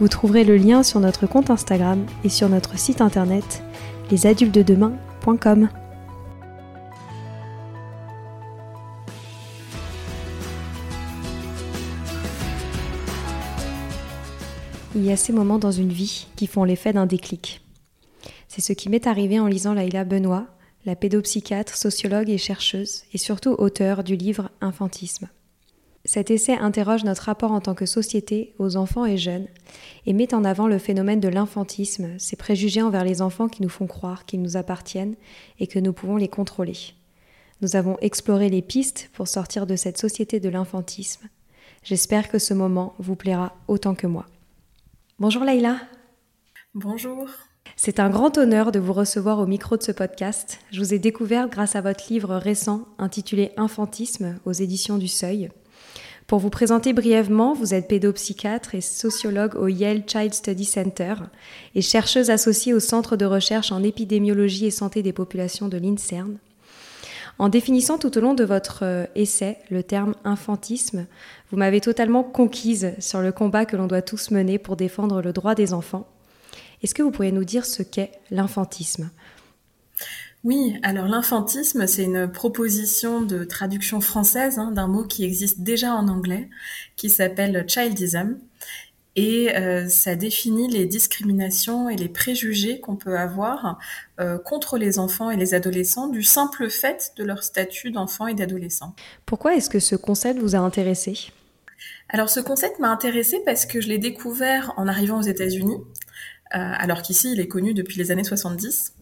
Vous trouverez le lien sur notre compte Instagram et sur notre site internet lesadultedemain.com. Il y a ces moments dans une vie qui font l'effet d'un déclic. C'est ce qui m'est arrivé en lisant Laïla Benoît, la pédopsychiatre, sociologue et chercheuse, et surtout auteure du livre Infantisme. Cet essai interroge notre rapport en tant que société aux enfants et jeunes et met en avant le phénomène de l'infantisme, ces préjugés envers les enfants qui nous font croire qu'ils nous appartiennent et que nous pouvons les contrôler. Nous avons exploré les pistes pour sortir de cette société de l'infantisme. J'espère que ce moment vous plaira autant que moi. Bonjour Laïla. Bonjour. C'est un grand honneur de vous recevoir au micro de ce podcast. Je vous ai découvert grâce à votre livre récent intitulé Infantisme aux éditions du Seuil. Pour vous présenter brièvement, vous êtes pédopsychiatre et sociologue au Yale Child Study Center et chercheuse associée au Centre de recherche en épidémiologie et santé des populations de l'INSERN. En définissant tout au long de votre euh, essai le terme infantisme, vous m'avez totalement conquise sur le combat que l'on doit tous mener pour défendre le droit des enfants. Est-ce que vous pourriez nous dire ce qu'est l'infantisme? Oui, alors l'infantisme, c'est une proposition de traduction française hein, d'un mot qui existe déjà en anglais, qui s'appelle childism. Et euh, ça définit les discriminations et les préjugés qu'on peut avoir euh, contre les enfants et les adolescents du simple fait de leur statut d'enfant et d'adolescent. Pourquoi est-ce que ce concept vous a intéressé? Alors ce concept m'a intéressé parce que je l'ai découvert en arrivant aux États-Unis, euh, alors qu'ici il est connu depuis les années 70.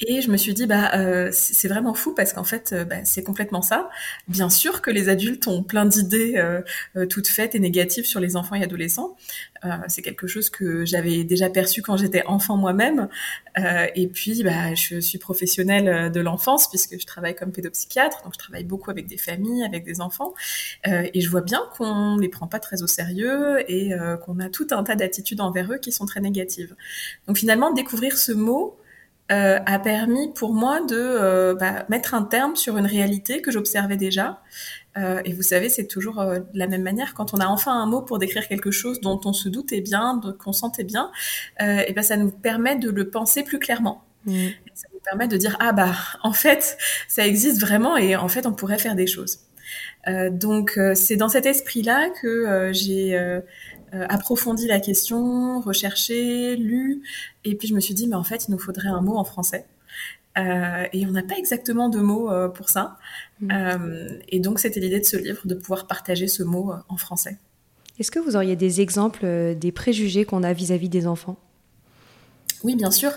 Et je me suis dit, bah, euh, c'est vraiment fou parce qu'en fait, euh, bah, c'est complètement ça. Bien sûr que les adultes ont plein d'idées euh, euh toutes faites et négatives sur les enfants et adolescents. Euh, c'est quelque chose que j'avais déjà perçu quand j'étais enfant moi-même. et puis, bah, je suis professionnelle de l'enfance puisque je travaille comme pédopsychiatre, donc je travaille beaucoup avec des familles, avec des enfants. et je vois bien qu'on les prend pas très au sérieux et qu'on a tout un tas d'attitudes envers eux qui sont très négatives. Donc finalement, découvrir ce mot, euh, a permis pour moi de euh, bah, mettre un terme sur une réalité que j'observais déjà. Euh, et vous savez, c'est toujours euh, de la même manière. Quand on a enfin un mot pour décrire quelque chose dont on se doutait bien, qu'on sentait bien, et ben ça nous permet de le penser plus clairement. Mmh. Ça nous permet de dire ah bah en fait ça existe vraiment et en fait on pourrait faire des choses. donc c'est dans cet esprit-là que j'ai euh, approfondi la question, recherché, lu, et puis je me suis dit, mais en fait, il nous faudrait un mot en français. Euh, et on n'a pas exactement de mots euh, pour ça. Mmh. Euh, et donc, c'était l'idée de ce livre, de pouvoir partager ce mot en français. Est-ce que vous auriez des exemples des préjugés qu'on a vis-à-vis -vis des enfants? Oui, bien sûr.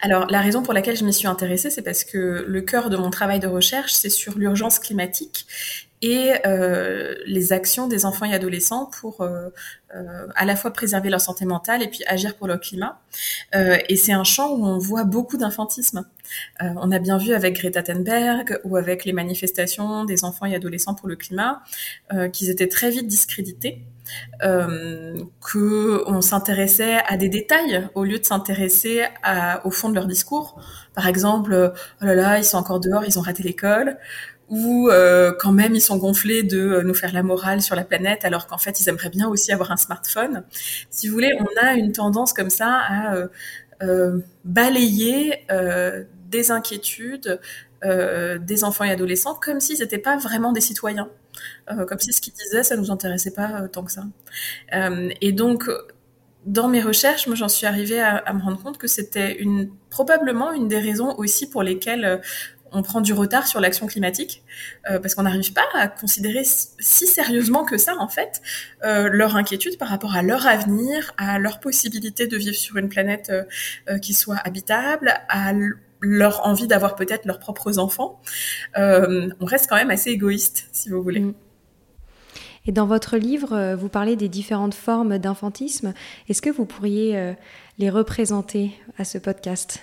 Alors, la raison pour laquelle je m'y suis intéressée, c'est parce que le cœur de mon travail de recherche, c'est sur l'urgence climatique et euh, les actions des enfants et adolescents pour euh, euh, à la fois préserver leur santé mentale et puis agir pour le climat. Et c'est un champ où on voit beaucoup d'infantisme. On a bien vu avec Greta Thunberg ou avec les manifestations des enfants et adolescents pour le climat qu'ils étaient très vite discrédités. Euh, que on s'intéressait à des détails au lieu de s'intéresser au fond de leur discours. Par exemple, oh là là, ils sont encore dehors, ils ont raté l'école, ou euh, quand même ils sont gonflés de nous faire la morale sur la planète, alors qu'en fait ils aimeraient bien aussi avoir un smartphone. Si vous voulez, on a une tendance comme ça à euh, euh balayer des inquiétudes des enfants et adolescents comme s'ils n'étaient pas vraiment des citoyens. Euh, comme si ce qu'ils disaient, ça nous intéressait pas euh, tant que ça. Euh, et donc, dans mes recherches, moi, j'en suis arrivée à, me rendre compte que c'était une, probablement une des raisons aussi pour lesquelles on prend du retard sur l'action climatique euh, parce qu'on n'arrive pas à considérer si sérieusement que ça en fait euh, leur inquiétude par rapport à leur avenir, à leur possibilité de vivre sur une planète euh, qui soit habitable, à leur envie d'avoir peut-être leurs propres enfants. on reste quand même assez égoïste, si vous voulez. Et dans votre livre, vous parlez des différentes formes d'infantisme. Est-ce que vous pourriez les représenter à ce podcast?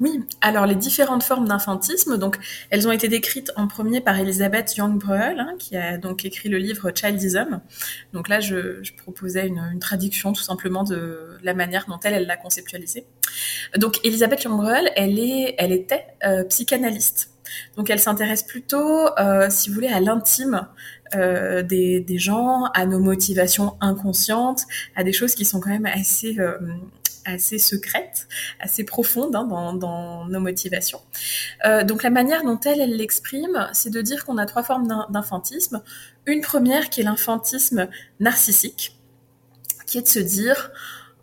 Oui, alors les différentes formes d'infantisme, donc elles ont été décrites en premier par Elisabeth Young-Breuel, hein, qui a donc écrit le livre Childism. Donc là, je, je proposais une, une, traduction tout simplement de la manière dont elle, l'a conceptualisé. Donc Elisabeth Young-Breuel, elle est, elle était euh, psychanalyste. Donc elle s'intéresse plutôt, euh, si vous voulez, à l'intime euh, des, des, gens, à nos motivations inconscientes, à des choses qui sont quand même assez euh, assez secrète, assez profonde hein, dans, nos motivations. Euh, donc la manière dont elle, elle l'exprime, c'est de dire qu'on a trois formes d'infantisme. Une première qui est l'infantisme narcissique, qui est de se dire,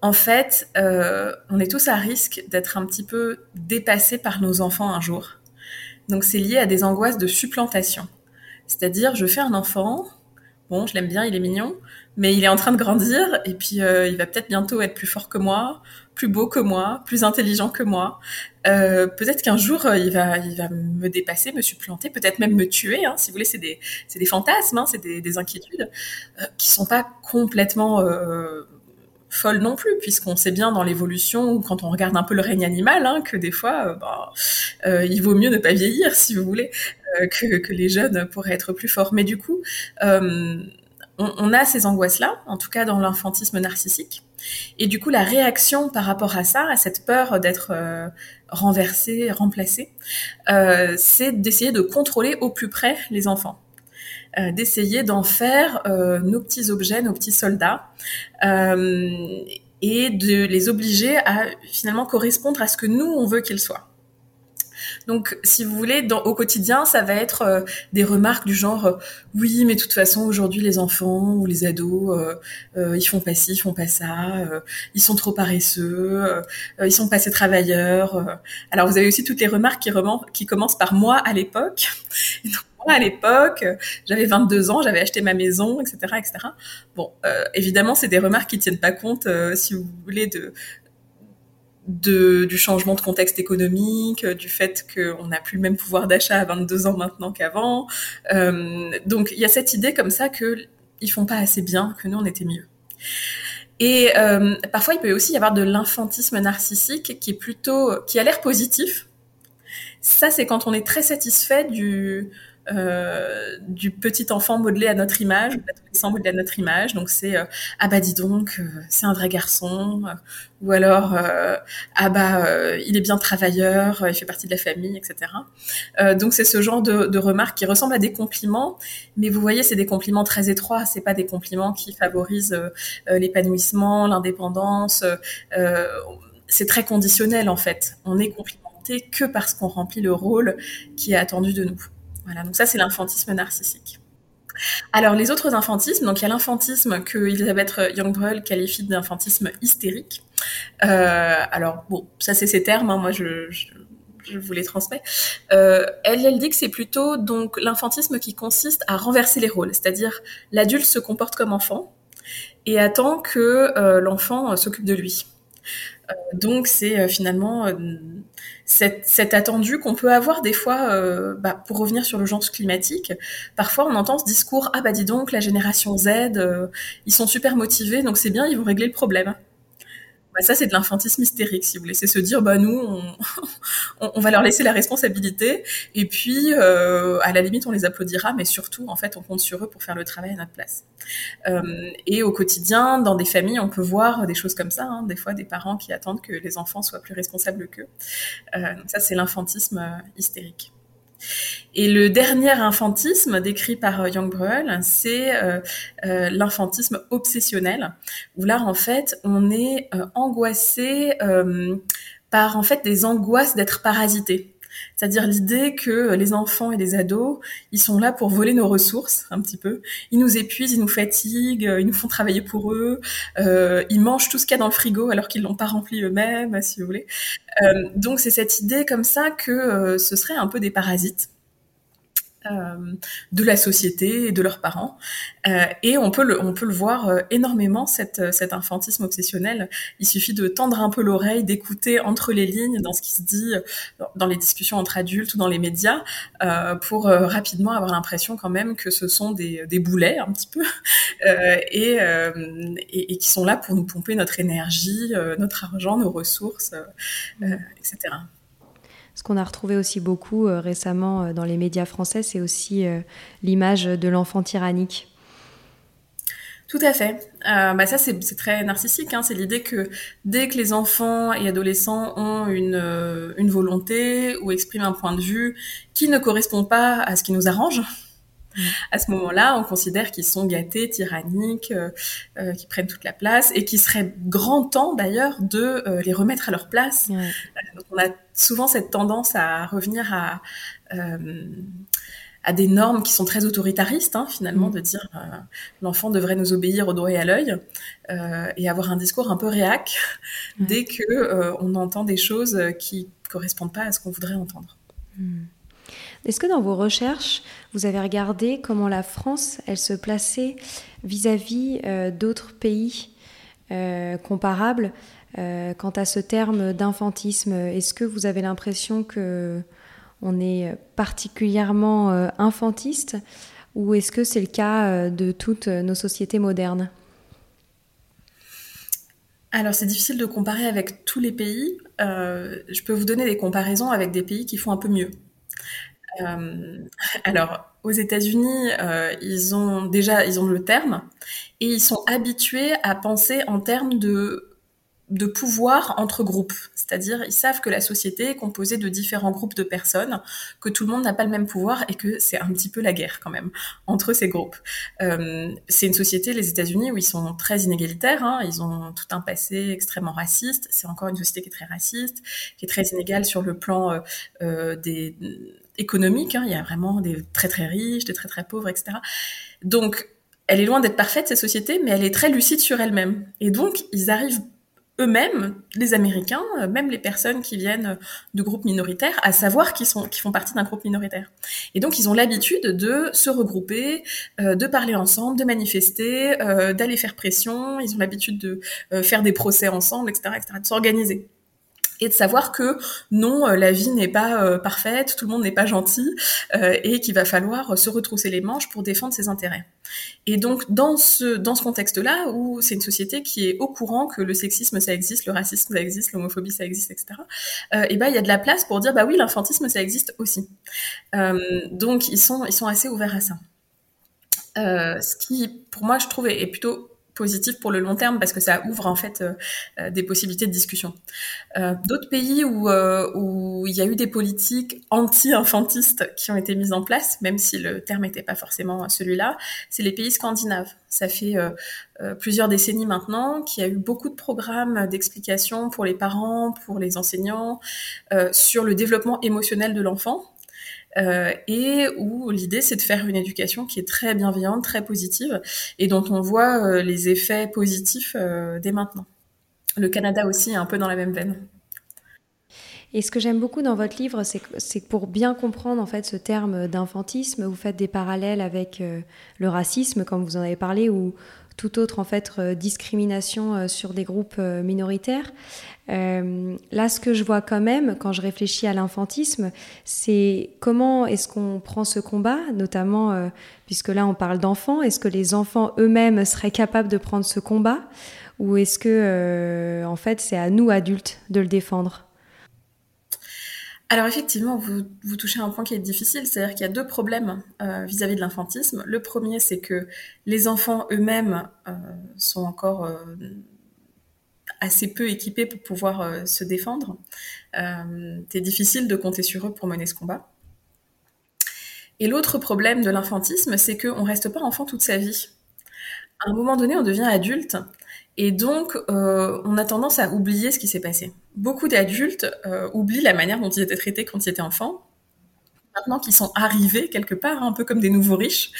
en fait, euh, on est tous à risque d'être un petit peu dépassés par nos enfants un jour. Donc c'est lié à des angoisses de supplantation. C'est-à-dire, je fais un enfant, bon, je l'aime bien, il est mignon, mais il est en train de grandir et puis euh, il va peut-être bientôt être plus fort que moi, plus beau que moi, plus intelligent que moi. Euh, peut-être qu'un jour euh, il va, il va me dépasser, me supplanter, peut-être même me tuer. Hein, si vous voulez, c'est des, c'est des fantasmes, hein, c'est des, des, inquiétudes qui sont pas complètement euh, folles non plus, puisqu'on sait bien dans l'évolution, quand on regarde un peu le règne animal, hein, que des fois, bah, il vaut mieux ne pas vieillir, si vous voulez, que, que, les jeunes pourraient être plus forts. Mais du coup on, a ces angoisses-là, en tout cas dans l'infantisme narcissique. Et du coup, la réaction par rapport à ça, à cette peur d'être euh, renversé, remplacé, euh, c'est d'essayer de contrôler au plus près les enfants. Euh, d'essayer d'en faire nos petits objets, nos petits soldats, et de les obliger à finalement correspondre à ce que nous, on veut qu'ils soient. Donc, si vous voulez, dans, au quotidien, ça va être euh, des remarques du genre euh, oui, mais de toute façon, aujourd'hui, les enfants ou les ados, euh, ils font pas ci, ils font pas ça, ils sont trop paresseux, ils sont pas assez travailleurs. Alors, vous avez aussi toutes les remarques qui, commencent par moi à l'époque. à l'époque, j'avais 22 ans, j'avais acheté ma maison, etc., etc. Bon, euh, évidemment, c'est des remarques qui tiennent pas compte, euh, si vous voulez, de de, du changement de contexte économique, euh, du fait qu'on n'a plus le même pouvoir d'achat à 22 ans maintenant qu'avant. Euh, donc il y a cette idée comme ça que ils font pas assez bien, que nous on était mieux. Et euh, parfois il peut aussi y avoir de l'infantisme narcissique qui est plutôt qui a l'air positif. Ça c'est quand on est très satisfait du euh, du petit enfant modelé à notre image, l'adolescent modelé à notre image. Donc c'est euh, ah bah dis donc, euh, c'est un vrai garçon, ou alors ah bah il est bien travailleur, il fait partie de la famille, etc. donc c'est ce genre de, de, remarques qui ressemblent à des compliments, mais vous voyez c'est des compliments très étroits, c'est pas des compliments qui favorisent l'épanouissement, l'indépendance. c'est très conditionnel en fait. On est complimenté que parce qu'on remplit le rôle qui est attendu de nous. Voilà, donc ça c'est l'infantisme narcissique. Alors les autres infantismes, donc il y a l'infantisme que Elisabeth Young-Breuel qualifie d'infantisme hystérique. Euh, alors bon, ça c'est ses termes, hein, moi je, vous les transmets. Euh, elle, dit que c'est plutôt donc l'infantisme qui consiste à renverser les rôles, c'est-à-dire l'adulte se comporte comme enfant et attend que euh, l'enfant s'occupe de lui. Donc c'est finalement cet, attendu qu'on peut avoir des fois, euh, bah, pour revenir sur le genre climatique, parfois on entend ce discours ah bah dis donc la génération Z, euh, ils sont super motivés donc c'est bien, ils vont régler le problème. Bah, ça, c'est de l'infantisme hystérique, si vous voulez. C'est se dire, bah nous, on, on, va leur laisser la responsabilité, et puis, euh, à la limite, on les applaudira, mais surtout, en fait, on compte sur eux pour faire le travail à notre place. Euh, et au quotidien, dans des familles, on peut voir des choses comme ça, hein, des fois des parents qui attendent que les enfants soient plus responsables qu'eux. Euh, ça, c'est l'infantisme hystérique. Et le dernier infantisme décrit par euh, Young Bruel, c'est euh, euh, l'infantisme obsessionnel, où là en fait on est angoissé par en fait des angoisses d'être parasité. C'est-à-dire l'idée que les enfants et les ados, ils sont là pour voler nos ressources un petit peu. Ils nous épuisent, ils nous fatiguent, ils nous font travailler pour eux. Euh, ils mangent tout ce qu'il y a dans le frigo alors qu'ils l'ont pas rempli eux-mêmes, si vous voulez. Euh, donc c'est cette idée comme ça que euh, ce serait un peu des parasites de la société et de leurs parents. Euh, et on peut le, on peut le voir euh, énormément, cette, cet infantisme obsessionnel. Il suffit de tendre un peu l'oreille, d'écouter entre les lignes dans ce qui se dit dans les discussions entre adultes ou dans les médias, pour rapidement avoir l'impression quand même que ce sont des, des boulets un petit peu, et, et, et, qui sont là pour nous pomper notre énergie, notre argent, nos ressources, etc. Ce qu'on a retrouvé aussi beaucoup euh, récemment euh, dans les médias français, c'est aussi euh, l'image de l'enfant tyrannique. Tout à fait. bah ça, c'est très narcissique. Hein. C'est l'idée que dès que les enfants et adolescents ont une, une volonté ou expriment un point de vue qui ne correspond pas à ce qui nous arrange, à ce moment-là, on considère qu'ils sont gâtés, tyranniques, euh, euh, qui prennent toute la place et qu'il serait grand temps d'ailleurs de euh, les remettre à leur place. Donc on a souvent cette tendance à revenir à à des normes qui sont très autoritaristes, hein, finalement, mm. de dire l'enfant devrait nous obéir au doigt et à l'œil, et avoir un discours un peu réac dès que on entend des choses qui correspondent pas à ce qu'on voudrait entendre. Mm. Est-ce que dans vos recherches, vous avez regardé comment la France, elle se plaçait vis-à-vis euh, d'autres pays euh, comparables euh, quant à ce terme d'infantisme? Est-ce que vous avez l'impression que on est particulièrement infantiste ou est-ce que c'est le cas de toutes nos sociétés modernes? Alors c'est difficile de comparer avec tous les pays. je peux vous donner des comparaisons avec des pays qui font un peu mieux. Euh, alors, aux États-Unis, euh, ils ont déjà ils ont le terme et ils sont habitués à penser en termes de de pouvoir entre groupes, c'est-à-dire ils savent que la société est composée de différents groupes de personnes, que tout le monde n'a pas le même pouvoir et que c'est un petit peu la guerre quand même entre ces groupes. Euh, c'est une société, les États-Unis, où ils sont très inégalitaires, hein, ils ont tout un passé extrêmement raciste, c'est encore une société qui est très raciste, qui est très inégale sur le plan des économique. Hein. il y a vraiment des très très riches, des très très pauvres, etc. Donc, elle est loin d'être parfaite cette société, mais elle est très lucide sur elle-même. Et donc, ils arrivent eux-mêmes, les Américains, euh, même les personnes qui viennent de groupes minoritaires, à savoir qu'ils sont, qui font partie d'un groupe minoritaire. Et donc, ils ont l'habitude de se regrouper, euh, de parler ensemble, de manifester, euh, d'aller faire pression. Ils ont l'habitude de faire des procès ensemble, etc., etc., de s'organiser et de savoir que non, euh, la vie n'est pas euh, parfaite, tout le monde n'est pas gentil, euh, et qu'il va falloir se retrousser les manches pour défendre ses intérêts. Et donc dans ce dans ce contexte-là, où c'est une société qui est au courant que le sexisme ça existe, le racisme ça existe, l'homophobie ça existe, etc. et ben il y a de la place pour dire bah oui l'infantisme ça existe aussi. donc ils sont ils sont assez ouverts à ça. ce qui pour moi je trouve est plutôt positif pour le long terme parce que ça ouvre en fait euh, euh, des possibilités de discussion. Euh, D'autres pays où, où il y a eu des politiques anti-infantistes qui ont été mises en place, même si le terme n'était pas forcément celui-là, c'est les pays scandinaves. Ça fait plusieurs décennies maintenant qu'il y a eu beaucoup de programmes d'explication pour les parents, pour les enseignants, sur le développement émotionnel de l'enfant euh, et où l'idée c'est de faire une éducation qui est très bienveillante, très positive, et dont on voit euh, les effets positifs euh, dès maintenant. Le Canada aussi est un peu dans la même veine. Et ce que j'aime beaucoup dans votre livre, c'est que, pour bien comprendre en fait ce terme d'infantisme, vous faites des parallèles avec le racisme, comme vous en avez parlé, ou toute autre en fait discrimination sur des groupes minoritaires. Euh, là, ce que je vois quand même quand je réfléchis à l'infantisme, c'est comment est-ce qu'on prend ce combat, notamment euh, puisque là on parle d'enfants, est-ce que les enfants eux-mêmes seraient capables de prendre ce combat? Ou est-ce que, en fait, c'est à nous, adultes, de le défendre? Alors effectivement, vous, touchez un point qui est difficile, c'est-à-dire qu'il y a deux problèmes vis-à-vis de l'infantisme. Le premier, c'est que les enfants eux-mêmes sont encore assez peu équipés pour pouvoir se défendre. c'est difficile de compter sur eux pour mener ce combat. Et l'autre problème de l'infantisme, c'est qu'on ne reste pas enfant toute sa vie. À un moment donné, on devient adulte et donc euh, on a tendance à oublier ce qui s'est passé. Beaucoup d'adultes euh, oublient la manière dont ils étaient traités quand ils étaient enfants maintenant qu'ils sont arrivés quelque part, un peu comme des nouveaux riches,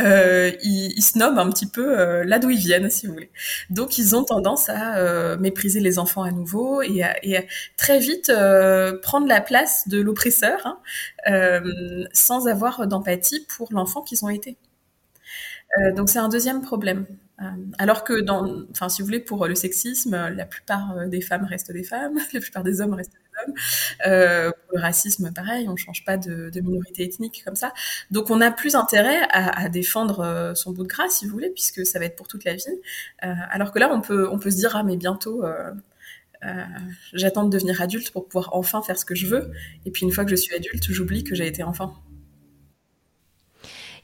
euh, ils, ils snobent un petit peu euh, là d'où ils viennent, si vous voulez. Donc ils ont tendance à euh, mépriser les enfants à nouveau et à, et très vite euh, prendre la place de l'oppresseur, hein, euh, sans avoir d'empathie pour l'enfant qu'ils ont été. donc c'est un deuxième problème. Alors que dans, enfin si vous voulez, pour le sexisme, la plupart des femmes restent des femmes, la plupart des hommes restent euh, pour le racisme, pareil, on ne change pas de, minorité ethnique comme ça. Donc on a plus intérêt à, défendre euh, son bout de gras, si vous voulez, puisque ça va être pour toute la vie. Euh, alors que là, on peut, on peut se dire, ah mais bientôt... j'attends de devenir adulte pour pouvoir enfin faire ce que je veux. Et puis une fois que je suis adulte, j'oublie que j'ai été enfant.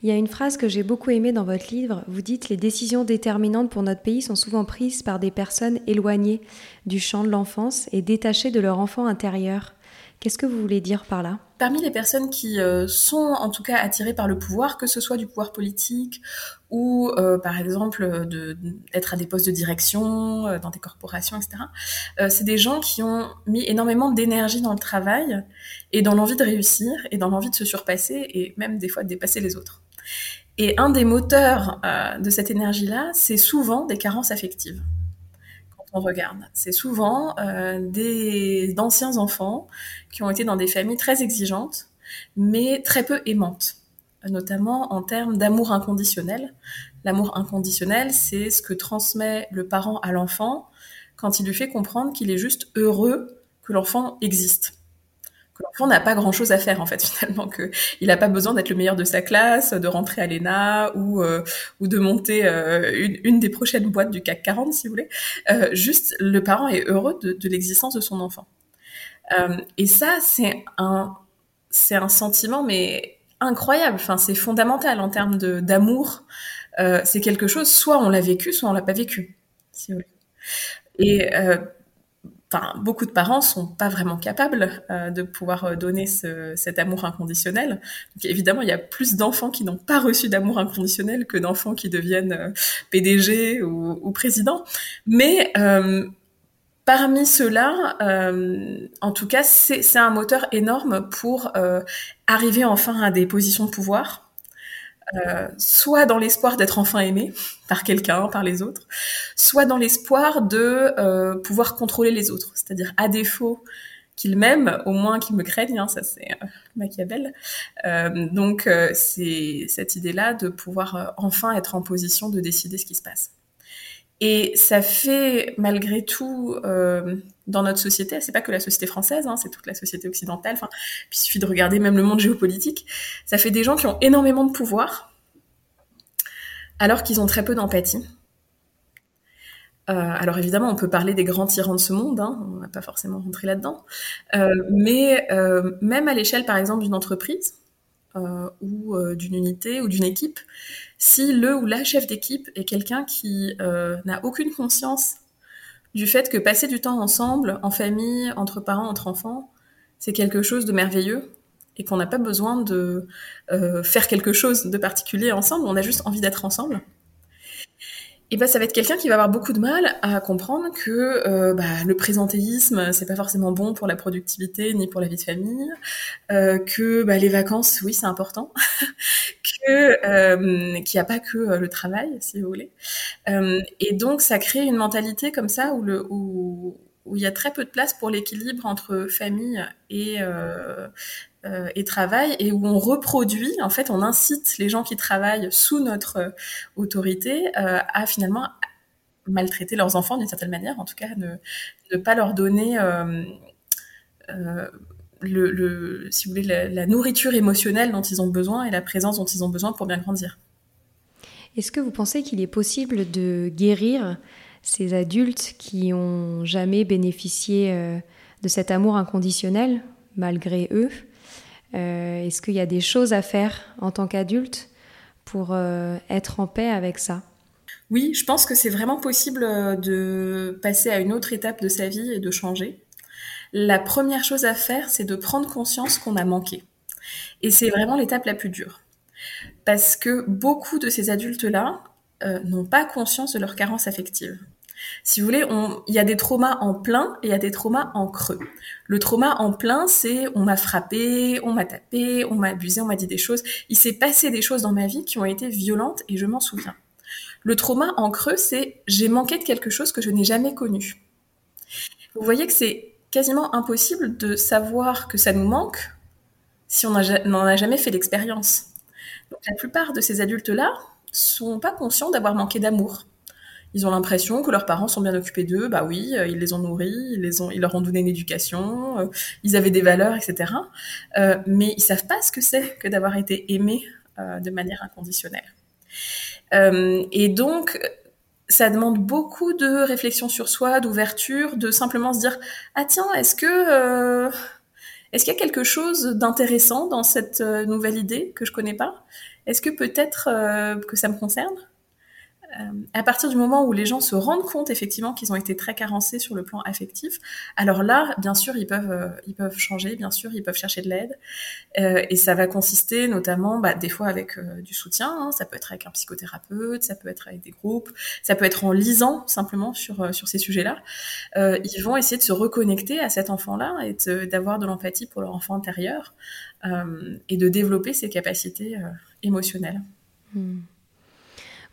Il y a une phrase que j'ai beaucoup aimée dans votre livre. Vous dites Les décisions déterminantes pour notre pays sont souvent prises par des personnes éloignées du champ de l'enfance et détachées de leur enfant intérieur. Qu'est-ce que vous voulez dire par là? Parmi les personnes qui euh, sont en tout cas attirées par le pouvoir, que ce soit du pouvoir politique ou euh, par exemple d'être à des postes de direction euh, dans des corporations, etc., c'est des gens qui ont mis énormément d'énergie dans le travail et dans l'envie de réussir et dans l'envie de se surpasser et même des fois de dépasser les autres. Et un des moteurs euh, de cette énergie-là, c'est souvent des carences affectives. On regarde, c'est souvent euh, des d'anciens enfants qui ont été dans des familles très exigeantes, mais très peu aimantes, notamment en termes d'amour inconditionnel. L'amour inconditionnel, c'est ce que transmet le parent à l'enfant quand il lui fait comprendre qu'il est juste heureux que l'enfant existe l'enfant n'a pas grand chose à faire en fait finalement que il n'a pas besoin d'être le meilleur de sa classe de rentrer à l'ENA ou euh, ou de monter euh, une, une, des prochaines boîtes du CAC 40 si vous voulez. Euh, juste le parent est heureux de, de l'existence de son enfant. Euh, et ça c'est un c'est un sentiment mais incroyable. Enfin c'est fondamental en termes de d'amour. C'est quelque chose soit on l'a vécu soit on l'a pas vécu si vous voulez. Et beaucoup de parents sont pas vraiment capables euh, de pouvoir euh, donner ce, cet amour inconditionnel. Évidemment, il y a plus d'enfants qui n'ont pas reçu d'amour inconditionnel que d'enfants qui deviennent euh, PDG ou, président. Mais parmi ceux-là, en tout cas, c'est un moteur énorme pour arriver enfin à des positions de pouvoir euh, soit dans l'espoir d'être enfin aimé par quelqu'un, par les autres, soit dans l'espoir de euh, pouvoir contrôler les autres. C'est-à-dire, à défaut qu'ils m'aiment, au moins qu'ils me craignent, hein, ça c'est euh, Machiavel. Euh, donc c'est cette idée-là de pouvoir enfin être en position de décider ce qui se passe. Et ça fait malgré tout euh, dans notre société, c'est pas que la société française, hein, c'est toute la société occidentale. Enfin, il suffit de regarder même le monde géopolitique. Ça fait des gens qui ont énormément de pouvoir, alors qu'ils ont très peu d'empathie. Euh, alors évidemment, on peut parler des grands tyrans de ce monde, hein, on va pas forcément rentrer là-dedans, euh, mais même à l'échelle, par exemple, d'une entreprise ou euh, d'une unité ou d'une équipe, si le ou la chef d'équipe est quelqu'un qui euh, n'a aucune conscience du fait que passer du temps ensemble, en famille, entre parents, entre enfants, c'est quelque chose de merveilleux et qu'on n'a pas besoin de euh, faire quelque chose de particulier ensemble, on a juste envie d'être ensemble et ben ça va être quelqu'un qui va avoir beaucoup de mal à comprendre que euh, bah, le présentéisme c'est pas forcément bon pour la productivité ni pour la vie de famille, euh, que bah, les vacances oui c'est important, que euh, qu'il n'y a pas que euh, le travail si vous voulez, et donc ça crée une mentalité comme ça où le où où il y a très peu de place pour l'équilibre entre famille et, euh, et travail, et où on reproduit, en fait, on incite les gens qui travaillent sous notre euh, autorité euh, à finalement maltraiter leurs enfants d'une certaine manière, en tout cas ne, pas leur donner le, si vous voulez, la, la nourriture émotionnelle dont ils ont besoin et la présence dont ils ont besoin pour bien grandir. Est-ce que vous pensez qu'il est possible de guérir ces adultes qui ont jamais bénéficié de cet amour inconditionnel malgré eux? Euh, est-ce qu'il y a des choses à faire en tant qu'adulte pour être en paix avec ça? Oui, je pense que c'est vraiment possible de passer à une autre étape de sa vie et de changer. La première chose à faire, c'est de prendre conscience qu'on a manqué. Et c'est vraiment l'étape la plus dure. Parce que beaucoup de ces adultes-là euh, n'ont pas conscience de leur carence affective. Si vous voulez, il y a des traumas en plein et il y a des traumas en creux. Le trauma en plein, c'est on m'a frappé, on m'a tapé, on m'a abusé, on m'a dit des choses. Il s'est passé des choses dans ma vie qui ont été violentes et je m'en souviens. Le trauma en creux, c'est j'ai manqué de quelque chose que je n'ai jamais connu. Vous voyez que c'est quasiment impossible de savoir que ça nous manque si on n'en a jamais fait l'expérience. La plupart de ces adultes-là sont pas conscients d'avoir manqué d'amour. Ils ont l'impression que leurs parents sont bien occupés d'eux, bah oui, euh, ils les ont nourris, ils, leur ont donné une éducation, euh, ils avaient des valeurs, etc. Euh, mais ils savent pas ce que c'est que d'avoir été aimé de manière inconditionnelle. et donc, ça demande beaucoup de réflexion sur soi, d'ouverture, de simplement se dire ah tiens, est-ce que est-ce qu'il y a quelque chose d'intéressant dans cette nouvelle idée que je connais pas? Est-ce que peut-être que ça me concerne? À partir du moment où les gens se rendent compte effectivement qu'ils ont été très carencés sur le plan affectif, alors là, bien sûr, ils peuvent, euh, ils peuvent changer, bien sûr, ils peuvent chercher de l'aide. Euh, et ça va consister notamment, bah, des fois avec du soutien, hein, ça peut être avec un psychothérapeute, ça peut être avec des groupes, ça peut être en lisant simplement sur, sur ces sujets-là. ils vont essayer de se reconnecter à cet enfant-là et d'avoir de, l'empathie pour leur enfant intérieur et de développer ses capacités émotionnelles. Hmm.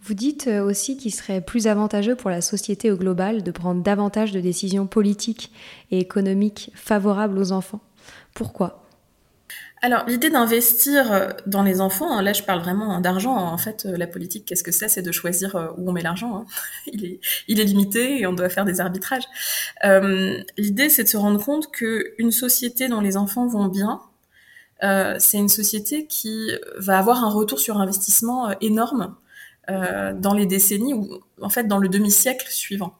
Vous dites euh, aussi qu'il serait plus avantageux pour la société au global de prendre davantage de décisions politiques et économiques favorables aux enfants. Pourquoi? Alors, l'idée d'investir euh, dans les enfants, hein, là je parle vraiment d'argent, en fait, euh, la politique, qu'est-ce que c'est? C'est de choisir où on met l'argent. Hein. Il, est, limité et on doit faire des arbitrages. l'idée, c'est de se rendre compte qu'une société dont les enfants vont bien, c'est une société qui va avoir un retour sur investissement énorme dans les décennies ou en fait dans le demi-siècle suivant.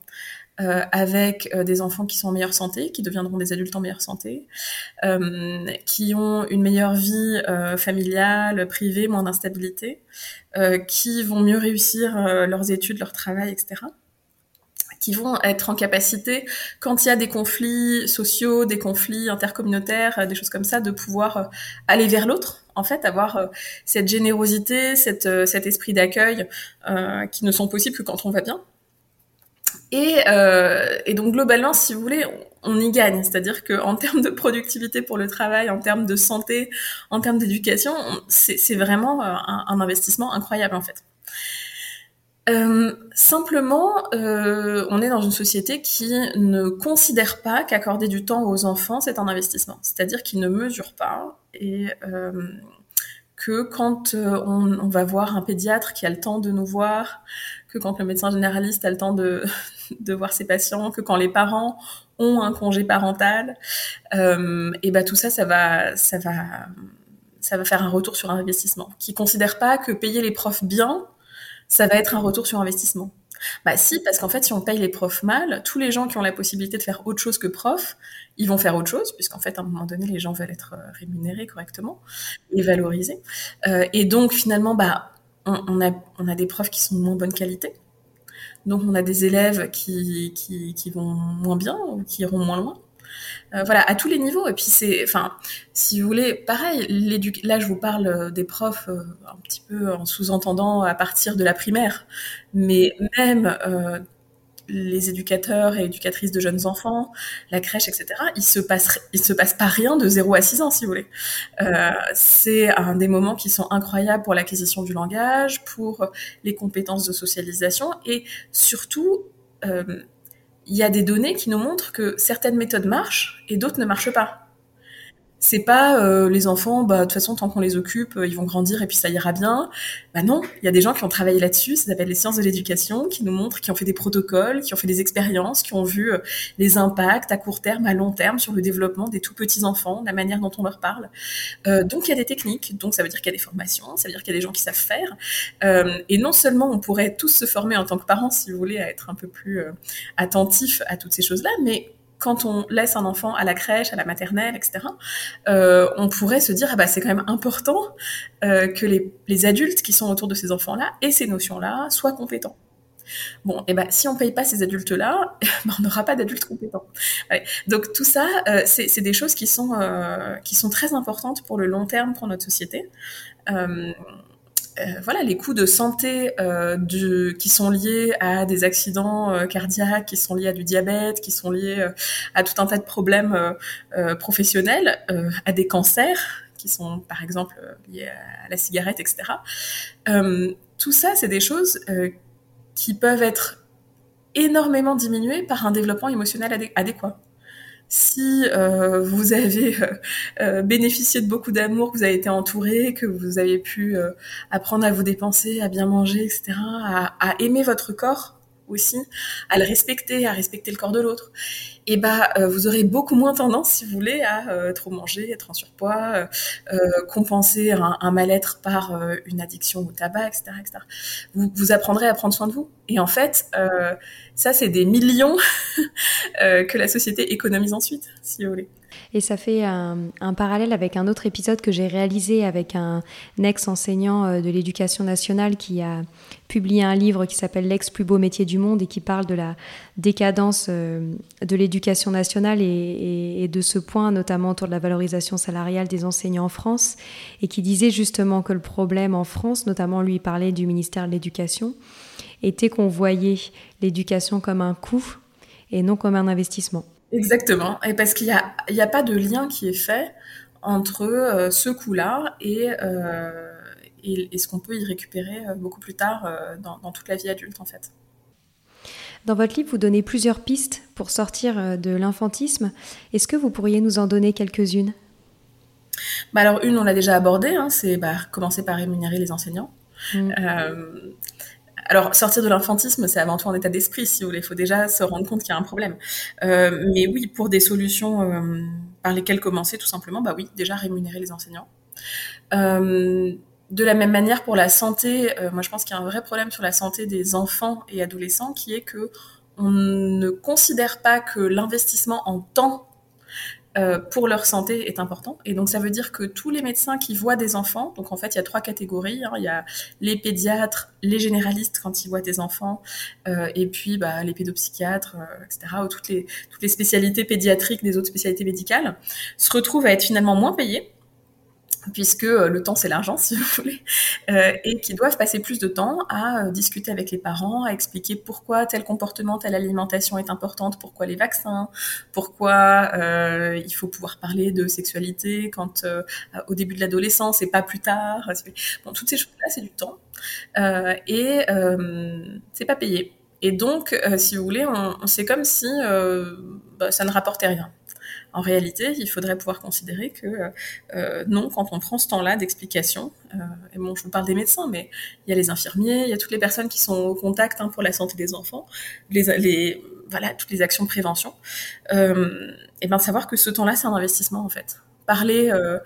Euh, avec euh, des enfants qui sont en meilleure santé, qui deviendront des adultes en meilleure santé, euh, qui ont une meilleure vie euh, familiale, privée, moins d'instabilité, qui vont mieux réussir leurs études, leur travail, etc qui vont être en capacité, quand il y a des conflits sociaux, des conflits intercommunautaires, des choses comme ça, de pouvoir aller vers l'autre, en fait, avoir euh, cette générosité, cette, euh, cet esprit d'accueil euh, qui ne sont possibles que quand on va bien. Et, et, donc globalement, si vous voulez, on, y gagne. C'est-à-dire qu'en termes de productivité pour le travail, en termes de santé, en termes d'éducation, c'est vraiment un, investissement incroyable en fait. Euh, simplement, euh, on est dans une société qui ne considère pas qu'accorder du temps aux enfants, c'est un investissement. C'est-à-dire qu'ils ne mesurent pas et euh, que quand euh, on, va voir un pédiatre qui a le temps de nous voir, que quand le médecin généraliste a le temps de, de voir ses patients, que quand les parents ont un congé parental, euh, et ben tout ça, ça va, ça va, ça va faire un retour sur investissement. Qui considère pas que payer les profs bien ça va être un retour sur investissement. Bah si, parce qu'en fait, si on paye les profs mal, tous les gens qui ont la possibilité de faire autre chose que prof, ils vont faire autre chose, puisqu'en fait, à un moment donné, les gens veulent être euh, rémunérés correctement et valorisés. Euh, et donc, finalement, bah, on, on, a, on a des profs qui sont de moins bonne qualité. Donc, on a des élèves qui, qui, qui vont moins bien ou qui iront moins loin. Euh, voilà, à tous les niveaux. Et puis c'est, enfin, si vous voulez, pareil, là je vous parle euh, des profs euh, un petit peu en sous-entendant à partir de la primaire, mais même les éducateurs et éducatrices de jeunes enfants, la crèche, etc., il se passe, il se passe pas rien de 0 à 6 ans, si vous voulez. C'est un des moments qui sont incroyables pour l'acquisition du langage, pour les compétences de socialisation et surtout, il y a des données qui nous montrent que certaines méthodes marchent et d'autres ne marchent pas. C'est pas euh, les enfants, bah de toute façon tant qu'on les occupe, euh, ils vont grandir et puis ça ira bien. Bah non, il y a des gens qui ont travaillé là-dessus, ça s'appelle les sciences de l'éducation, qui nous montrent, qui ont fait des protocoles, qui ont fait des expériences, qui ont vu euh, les impacts à court terme, à long terme sur le développement des tout petits enfants, la manière dont on leur parle. donc il y a des techniques, donc ça veut dire qu'il y a des formations, ça veut dire qu'il y a des gens qui savent faire. et non seulement on pourrait tous se former en tant que parents, si vous voulez, à être un peu plus attentifs à toutes ces choses-là, mais quand on laisse un enfant à la crèche, à la maternelle, etc., euh, on pourrait se dire, ah bah, c'est quand même important euh, que les, les, adultes qui sont autour de ces enfants-là et ces notions-là soient compétents. Bon, et ben si on paye pas ces adultes-là, ben, on n'aura pas d'adultes compétents. Donc tout ça, euh, c'est des choses qui sont qui sont très importantes pour le long terme pour notre société. Euh, voilà, les coûts de santé euh, qui sont liés à des accidents euh, cardiaques, qui sont liés à du diabète, qui sont liés à tout un tas de problèmes professionnels, à des cancers qui sont par exemple liés à la cigarette, etc. tout ça, c'est des choses qui peuvent être énormément diminuées par un développement émotionnel adéquat si euh, vous avez euh, euh, bénéficié de beaucoup d'amour, que vous avez été entouré, que vous avez pu apprendre à vous dépenser, à bien manger, etc., à aimer votre corps aussi, à le respecter, à respecter le corps de l'autre et bah euh, vous aurez beaucoup moins tendance, si vous voulez, à euh, trop manger, être en surpoids, euh, compenser un, mal-être par une addiction au tabac, etc., etc. Vous, vous apprendrez à prendre soin de vous. Et en fait, ça c'est des millions que la société économise ensuite, si vous voulez. Et ça fait un, parallèle avec un autre épisode que j'ai réalisé avec un ex-enseignant euh, de l'éducation nationale qui a publié un livre qui s'appelle L'ex plus beau métier du monde et qui parle de la décadence euh, de l'éducation nationale et, de ce point, notamment autour de la valorisation salariale des enseignants en France, et qui disait justement que le problème en France, notamment lui parlait du ministère de l'Éducation, était qu'on voyait l'éducation comme un coût et non comme un investissement. Exactement, et parce qu'il n'y a, il a pas de lien qui est fait entre euh, ce coût-là et, euh, et, ce qu'on peut y récupérer euh, beaucoup plus tard dans, toute la vie adulte en fait. Dans votre livre, vous donnez plusieurs pistes pour sortir de l'infantisme. Est-ce que vous pourriez nous en donner quelques-unes? Bah Alors une, on l'a déjà abordée, hein, c'est bah, commencer par rémunérer les enseignants. Mmh. Alors, sortir de l'infantisme, c'est avant tout un état d'esprit, si vous voulez. Il faut déjà se rendre compte qu'il y a un problème. Euh, mais oui, pour des solutions euh, par lesquelles commencer, tout simplement, bah oui, déjà rémunérer les enseignants. Euh, de la même manière, pour la santé, moi je pense qu'il y a un vrai problème sur la santé des enfants et adolescents, qui est que on ne considère pas que l'investissement en temps euh, pour leur santé est important. Et donc ça veut dire que tous les médecins qui voient des enfants, donc en fait il y a trois catégories, hein. il y a les pédiatres, les généralistes quand ils voient des enfants, euh, et puis bah, les pédopsychiatres, euh, etc., ou toutes les, toutes les spécialités pédiatriques des autres spécialités médicales, se retrouvent à être finalement moins payés puisque euh, le temps c'est l'argent si vous voulez, euh, et qui doivent passer plus de temps à euh, discuter avec les parents, à expliquer pourquoi tel comportement, telle alimentation est importante, pourquoi les vaccins, pourquoi il faut pouvoir parler de sexualité quand au début de l'adolescence et pas plus tard. Bon, toutes ces choses-là c'est du temps et c'est pas payé. Et donc, si vous voulez, on c'est comme si bah, ça ne rapportait rien. En réalité, il faudrait pouvoir considérer que euh, non, quand on prend ce temps-là d'explication, euh, et bon, je vous parle des médecins, mais il y a les infirmiers, il y a toutes les personnes qui sont au contact hein, pour la santé des enfants, les, voilà, toutes les actions de prévention, euh, et bien savoir que ce temps-là, c'est un investissement en fait. Parler, euh,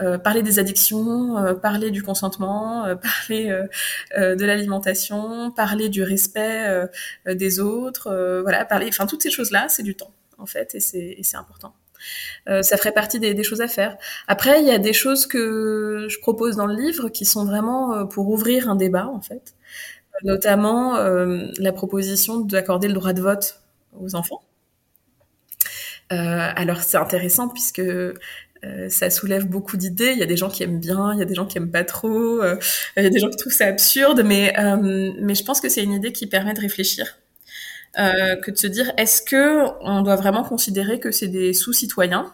euh, parler des addictions, euh, parler du consentement, parler de l'alimentation, parler du respect des autres, voilà, parler, enfin toutes ces choses-là, c'est du temps en fait, et c'est important. Euh, ça ferait partie des, choses à faire. Après, il y a des choses que je propose dans le livre qui sont vraiment euh, pour ouvrir un débat, en fait. Notamment euh, la proposition d'accorder le droit de vote aux enfants. alors c'est intéressant puisque ça soulève beaucoup d'idées. Il y a des gens qui aiment bien, il y a des gens qui aiment pas trop, il y a des gens qui trouvent ça absurde, mais mais je pense que c'est une idée qui permet de réfléchir euh, que de se dire est-ce que on doit vraiment considérer que c'est des sous-citoyens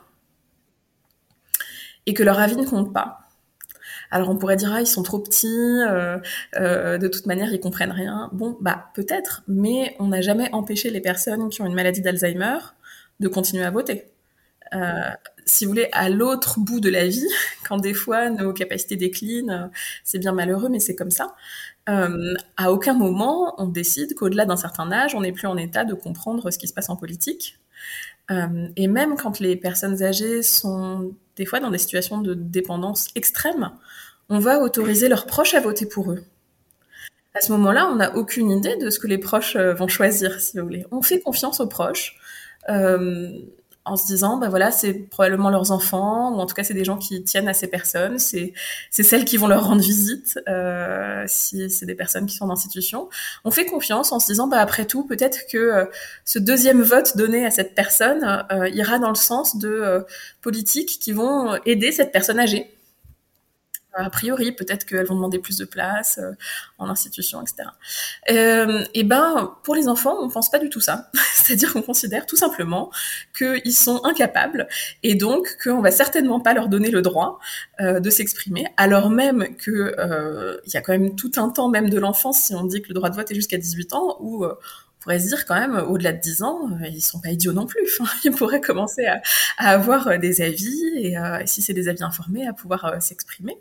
et que leur avis ne compte pas? Alors on pourrait dire ah ils sont trop petits, euh, euh, de toute manière ils comprennent rien. Bon bah peut-être, mais on n'a jamais empêché les personnes qui ont une maladie d'Alzheimer de continuer à voter. si vous voulez, à l'autre bout de la vie, quand des fois nos capacités déclinent, c'est bien malheureux, mais c'est comme ça. Euh, à aucun moment on décide qu'au-delà d'un certain âge, on n'est plus en état de comprendre ce qui se passe en politique. Euh, et même quand les personnes âgées sont des fois dans des situations de dépendance extrême, on va autoriser leurs proches à voter pour eux. À ce moment-là, on n'a aucune idée de ce que les proches euh, vont choisir, si vous voulez. On fait confiance aux proches. Euh, en se disant, ben voilà, c'est probablement leurs enfants, ou en tout cas c'est des gens qui tiennent à ces personnes, c'est celles qui vont leur rendre visite euh, si c'est des personnes qui sont en institution. On fait confiance en se disant, bah après tout, peut-être que euh, ce deuxième vote donné à cette personne euh, ira dans le sens de politiques qui vont aider cette personne âgée a priori, peut-être qu'elles vont demander plus de place euh, en institution, etc. Euh, et ben, pour les enfants, on pense pas du tout ça. C'est-à-dire qu'on considère tout simplement qu'ils sont incapables et donc qu'on va certainement pas leur donner le droit euh, de s'exprimer, alors même que euh, il y a quand même tout un temps même de l'enfance, si on dit que le droit de vote est jusqu'à 18 ans, où pourrait se dire quand même, au-delà de 10 ans, euh, ils sont pas idiots non plus. Ils pourraient commencer à, avoir euh, des avis et, euh, si c'est des avis informés, à pouvoir euh, s'exprimer.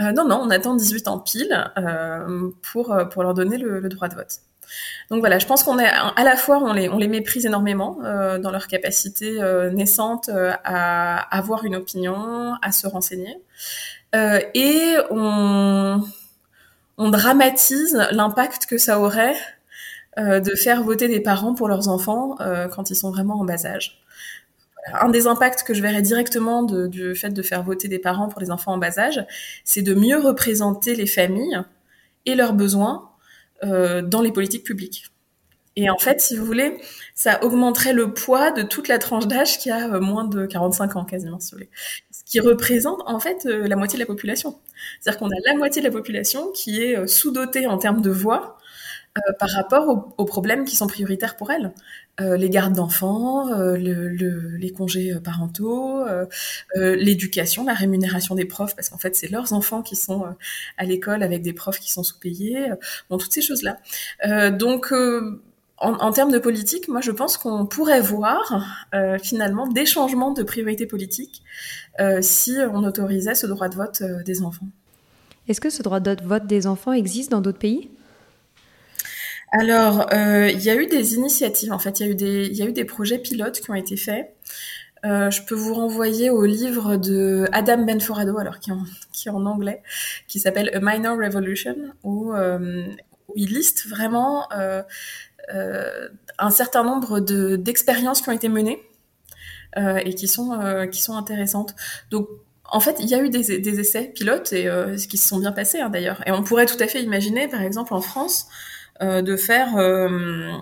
Euh, non, non, on attend 18 ans pile euh, pour, pour leur donner le, droit de vote. Donc voilà, je pense qu'on est à la fois on les, on les méprise énormément euh, dans leur capacité naissante à avoir une opinion, à se renseigner, et on dramatise l'impact que ça aurait euh, de faire voter des parents pour leurs enfants euh, quand ils sont vraiment en bas âge. Un des impacts que je verrais directement de, du fait de faire voter des parents pour les enfants en bas âge, c'est de mieux représenter les familles et leurs besoins euh, dans les politiques publiques. Et en fait, si vous voulez, ça augmenterait le poids de toute la tranche d'âge qui a moins de 45 ans quasiment, si vous voulez. Ce qui représente en fait la moitié de la population. C'est-à-dire qu'on a la moitié de la population qui est sous-dotée en termes de voix euh, par rapport aux, problèmes qui sont prioritaires pour elles. Euh, les gardes d'enfants, euh, le, le, les congés parentaux, l'éducation, la rémunération des profs, parce qu'en fait c'est leurs enfants qui sont à l'école avec des profs qui sont sous-payés, bon toutes ces choses-là. donc en, termes de politique, moi je pense qu'on pourrait voir finalement des changements de priorité politique si on autorisait ce droit de vote des enfants. Est-ce que ce droit de vote des enfants existe dans d'autres pays? Alors, euh, il y a eu des initiatives, en fait, il y, a eu des, projets pilotes qui ont été faits. Euh, je peux vous renvoyer au livre de Adam Benforado, alors qui est en, anglais, qui s'appelle A Minor Revolution, où, euh, il liste vraiment euh, euh, un certain nombre de, d'expériences qui ont été menées et qui sont, intéressantes. Donc, en fait, il y a eu des, essais pilotes et qui se sont bien passés hein, d'ailleurs. Et on pourrait tout à fait imaginer, par exemple, en France, de faire euh,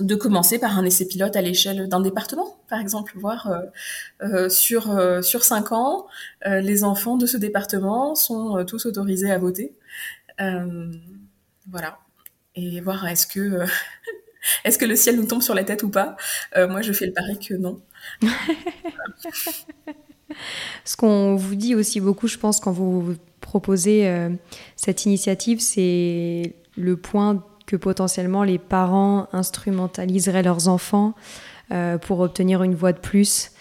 de commencer par un essai pilote à l'échelle d'un département, par exemple, voir euh, euh, sur euh, sur cinq ans, les enfants de ce département sont tous autorisés à voter, voilà, et voir est-ce que est-ce que le ciel nous tombe sur la tête ou pas. moi, je fais le pari que non. Ce qu'on vous dit aussi beaucoup, je pense, quand vous proposez cette initiative, c'est le point que potentiellement les parents instrumentaliseraient leurs enfants euh, pour obtenir une voix de plus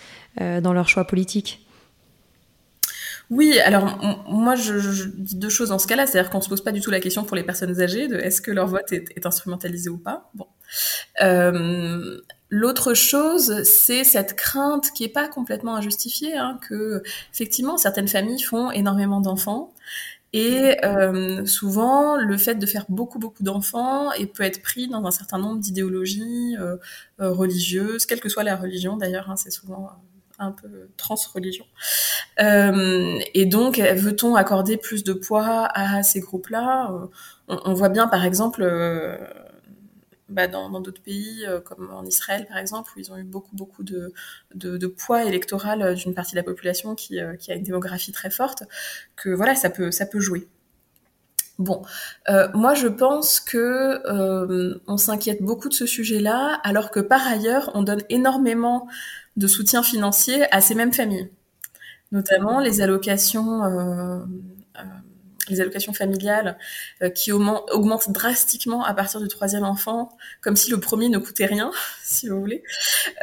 euh, dans leur choix politique. Oui, alors moi je, dis deux choses dans ce cas-là, c'est-à-dire qu'on se pose pas du tout la question pour les personnes âgées de est-ce que leur vote est, est instrumentalisé ou pas. Bon. Euh, L'autre chose, c'est cette crainte qui est pas complètement injustifiée, hein, que effectivement certaines familles font énormément d'enfants et euh, souvent, le fait de faire beaucoup, beaucoup d'enfants et peut être pris dans un certain nombre d'idéologies euh, euh, religieuses, quelle que soit la religion d'ailleurs, hein, c'est souvent un peu trans-religion. Euh, et donc, veut-on accorder plus de poids à ces groupes-là? On, on, voit bien, par exemple, bah, dans d'autres pays, euh, comme en Israël par exemple, où ils ont eu beaucoup, beaucoup de, de, de poids électoral euh, d'une partie de la population qui, euh, qui, a une démographie très forte, que voilà, ça peut, ça peut jouer. Bon, euh, moi je pense que euh, on s'inquiète beaucoup de ce sujet-là, alors que par ailleurs on donne énormément de soutien financier à ces mêmes familles, notamment les allocations les allocations familiales euh, qui augmentent drastiquement à partir du troisième enfant, comme si le premier ne coûtait rien, si vous voulez,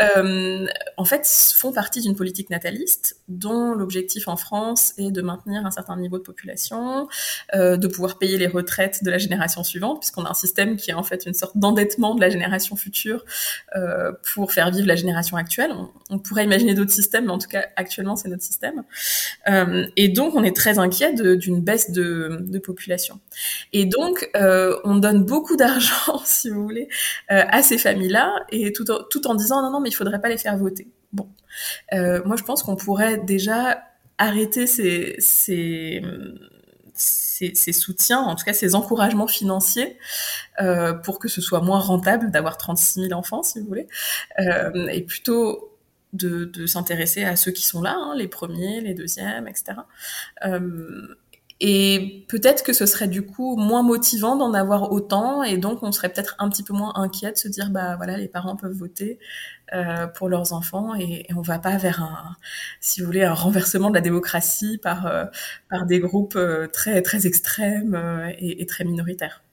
euh, en fait, font partie d'une politique nataliste dont l'objectif en France est de maintenir un certain niveau de population, euh, de pouvoir payer les retraites de la génération suivante, puisqu'on a un système qui est en fait une sorte d'endettement de la génération future pour faire vivre la génération actuelle. On, pourrait imaginer d'autres systèmes, mais en tout cas, actuellement, c'est notre système. Et donc, on est très inquiet d'une baisse de de, population. Et donc, euh, on donne beaucoup d'argent, si vous voulez, euh, à ces familles-là, et tout en, tout en disant non, non, mais il faudrait pas les faire voter. Bon, euh, moi, je pense qu'on pourrait déjà arrêter ces, ces, soutiens, en tout cas ces encouragements financiers, pour que ce soit moins rentable d'avoir 36 000 enfants, si vous voulez, et plutôt de, de s'intéresser à ceux qui sont là, hein, les premiers, les deuxièmes, etc. et peut-être que ce serait du coup moins motivant d'en avoir autant, et donc on serait peut-être un petit peu moins inquiet de se dire bah voilà les parents peuvent voter euh, pour leurs enfants et, on va pas vers un, si vous voulez, un renversement de la démocratie par euh, par des groupes euh, très très extrêmes euh, et, très minoritaires.